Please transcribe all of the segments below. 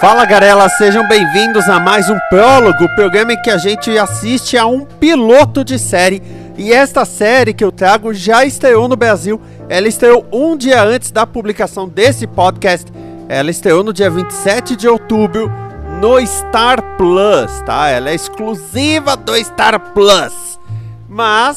Fala galera, sejam bem-vindos a mais um prólogo, o programa em que a gente assiste a um piloto de série. E esta série que eu trago já estreou no Brasil. Ela estreou um dia antes da publicação desse podcast. Ela estreou no dia 27 de outubro no Star Plus, tá? Ela é exclusiva do Star Plus. Mas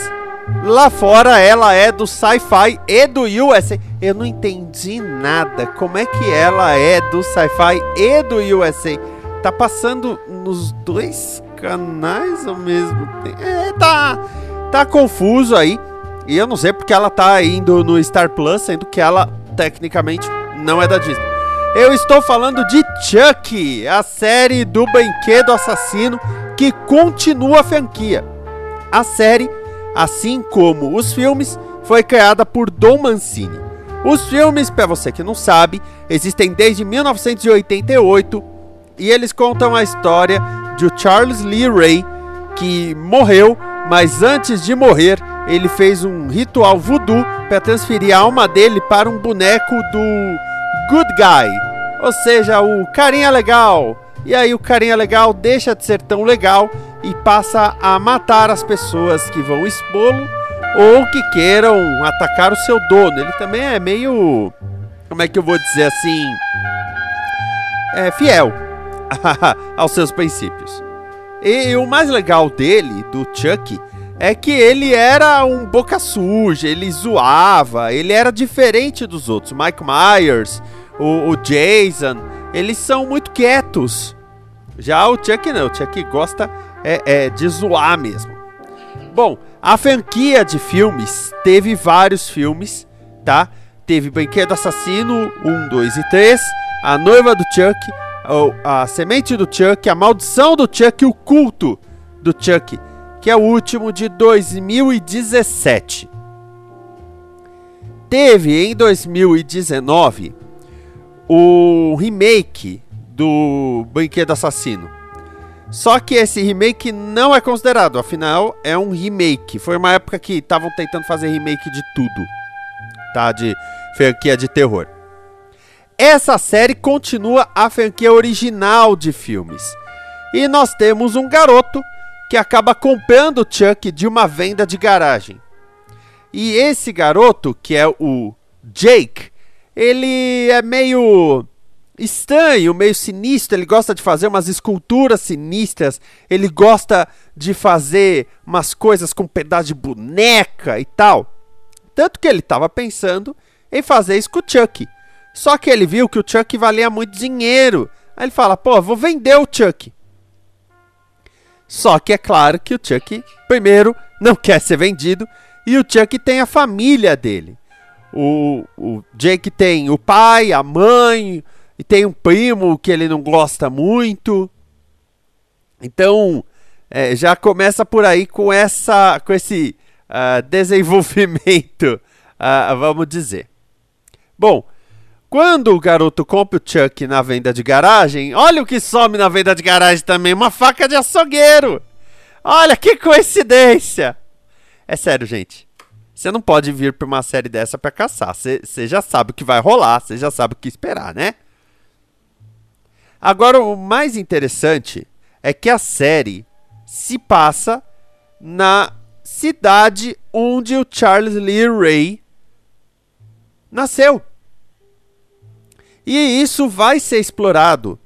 lá fora ela é do Sci-Fi e do USA. Eu não entendi nada. Como é que ela é do Sci-Fi e do USA? Tá passando nos dois canais ao mesmo tempo. É, tá, tá confuso aí. E eu não sei porque ela tá indo no Star Plus, sendo que ela tecnicamente não é da Disney. Eu estou falando de Chuck, a série do Brinquedo Assassino que continua a franquia. A série, assim como os filmes, foi criada por Don Mancini. Os filmes, para você que não sabe, existem desde 1988 e eles contam a história de Charles Lee Ray, que morreu, mas antes de morrer, ele fez um ritual voodoo para transferir a alma dele para um boneco do good guy, ou seja, o carinha legal. E aí o carinha legal deixa de ser tão legal e passa a matar as pessoas que vão expô-lo ou que queiram atacar o seu dono. Ele também é meio, como é que eu vou dizer assim, é fiel aos seus princípios. E, e o mais legal dele, do Chuck, é que ele era um boca suja, ele zoava, ele era diferente dos outros. Mike Myers, o, o Jason, eles são muito quietos. Já o Chuck não, o Chuck gosta é, é, de zoar mesmo. Bom, a franquia de filmes teve vários filmes, tá? Teve Brinquedo Assassino 1, 2 e 3, A Noiva do Chuck, A Semente do Chuck, A Maldição do Chuck e O Culto do Chuck, que é o último de 2017. Teve em 2019 o remake do Brinquedo Assassino. Só que esse remake não é considerado, afinal é um remake. Foi uma época que estavam tentando fazer remake de tudo, tá? De franquia de terror. Essa série continua a franquia original de filmes. E nós temos um garoto que acaba comprando o Chuck de uma venda de garagem. E esse garoto, que é o Jake, ele é meio estranho, meio sinistro, ele gosta de fazer umas esculturas sinistras, ele gosta de fazer umas coisas com pedaço de boneca e tal. Tanto que ele estava pensando em fazer isso com o Chuck. Só que ele viu que o Chuck valia muito dinheiro. Aí ele fala: pô, vou vender o Chuck. Só que é claro que o Chuck, primeiro, não quer ser vendido e o Chuck tem a família dele. O, o Jake tem o pai, a mãe, e tem um primo que ele não gosta muito. Então, é, já começa por aí com, essa, com esse uh, desenvolvimento, uh, vamos dizer. Bom, quando o garoto compra o Chuck na venda de garagem, olha o que some na venda de garagem também: uma faca de açougueiro. Olha que coincidência! É sério, gente. Você não pode vir para uma série dessa para caçar. Você já sabe o que vai rolar, você já sabe o que esperar, né? Agora, o mais interessante é que a série se passa na cidade onde o Charles Lee Ray nasceu. E isso vai ser explorado.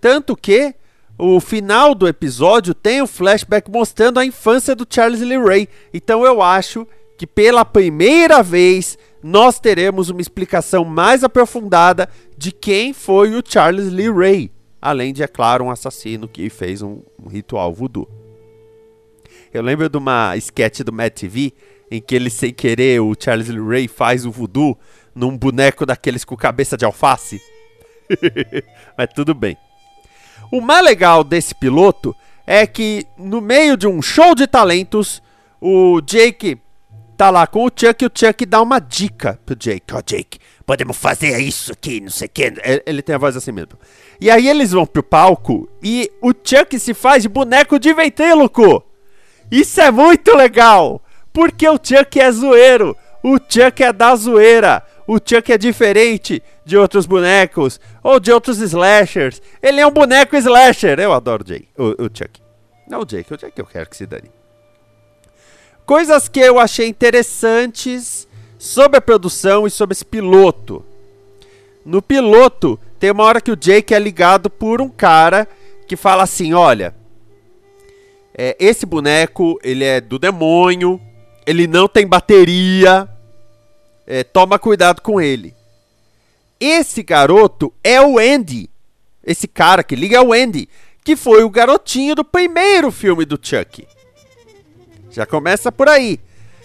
Tanto que o final do episódio tem um flashback mostrando a infância do Charles Lee Ray. Então eu acho que pela primeira vez nós teremos uma explicação mais aprofundada de quem foi o Charles Lee Ray, além de, é claro, um assassino que fez um, ritual voodoo. Eu lembro de uma sketch do Matt TV em que ele, sem querer, o Charles Lee Ray faz o voodoo num boneco daqueles com cabeça de alface. Mas tudo bem. O mais legal desse piloto é que no meio de um show de talentos, o Jake tá lá com o Chuck e o Chuck dá uma dica pro Jake. Ó, oh, Jake, podemos fazer isso aqui, não sei o que. Ele tem a voz assim mesmo. E aí eles vão pro palco e o Chuck se faz de boneco de ventríloco. Isso é muito legal, porque o Chuck é zoeiro. O Chuck é da zoeira. O Chuck é diferente de outros bonecos ou de outros slashers. Ele é um boneco slasher. Eu adoro Jay, o, o Chuck. Não o Jake, o Jake eu quero que se dane. Coisas que eu achei interessantes sobre a produção e sobre esse piloto. No piloto, tem uma hora que o Jake é ligado por um cara que fala assim: olha, é, esse boneco ele é do demônio, ele não tem bateria, é, toma cuidado com ele. Esse garoto é o Andy. Esse cara que liga é o Andy, que foi o garotinho do primeiro filme do Chuck. Já começa por aí.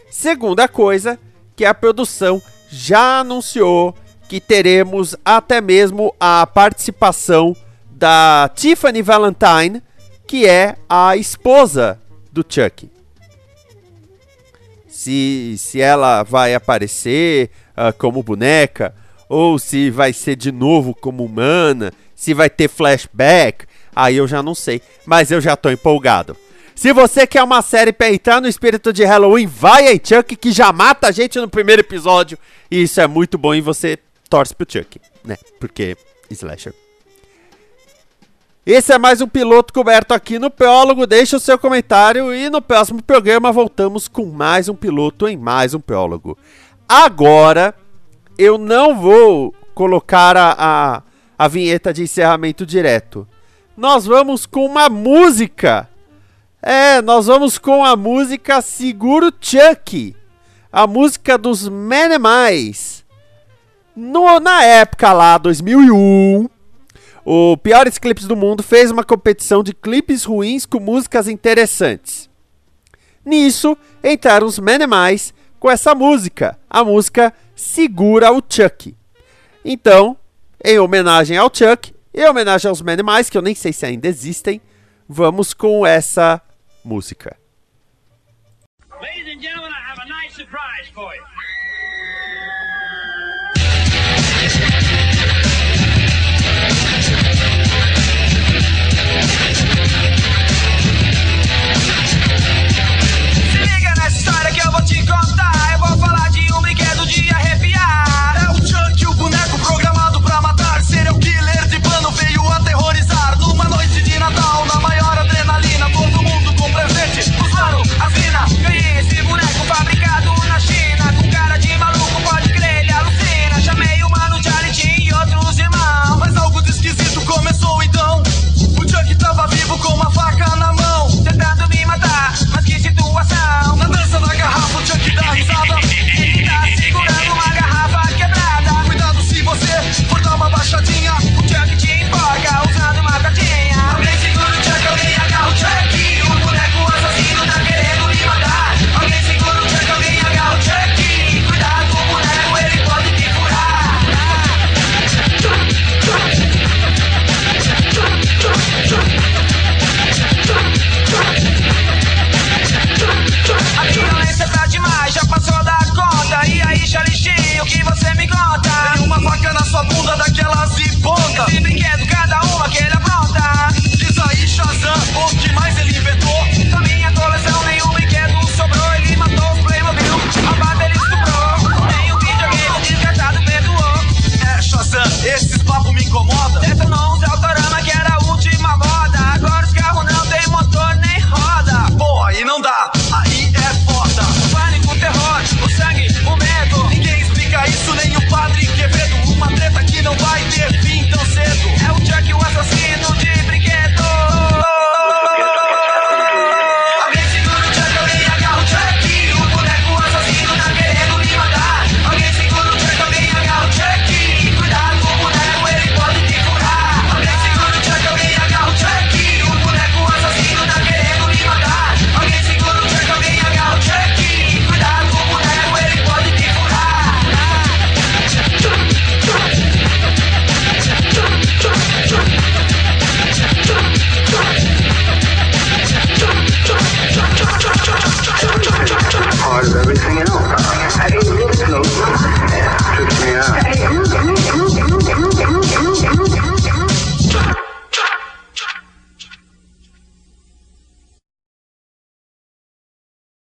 Segunda coisa, que a produção já anunciou que teremos até mesmo a participação da Tiffany Valentine, que é a esposa do Chuck se, se ela vai aparecer uh, como boneca, ou se vai ser de novo como humana, se vai ter flashback, aí eu já não sei, mas eu já tô empolgado. Se você quer uma série pra entrar no espírito de Halloween, vai aí, Chuck, que já mata a gente no primeiro episódio. E isso é muito bom e você torce pro Chuck, né? Porque slasher. Esse é mais um piloto coberto aqui no Peólogo. Deixe o seu comentário e no próximo programa voltamos com mais um piloto em mais um Peólogo. Agora, eu não vou colocar a, a, a vinheta de encerramento direto. Nós vamos com uma música. É, nós vamos com a música Seguro Chuck. A música dos Menemais. No, na época lá, 2001 o Piores Clipes do Mundo fez uma competição de clipes ruins com músicas interessantes. Nisso, entraram os Menemais com essa música, a música Segura o Chuck. Então, em homenagem ao Chuck, em homenagem aos Menemais, que eu nem sei se ainda existem, vamos com essa música. Have a nice surprise. Se liga nessa história que eu vou te.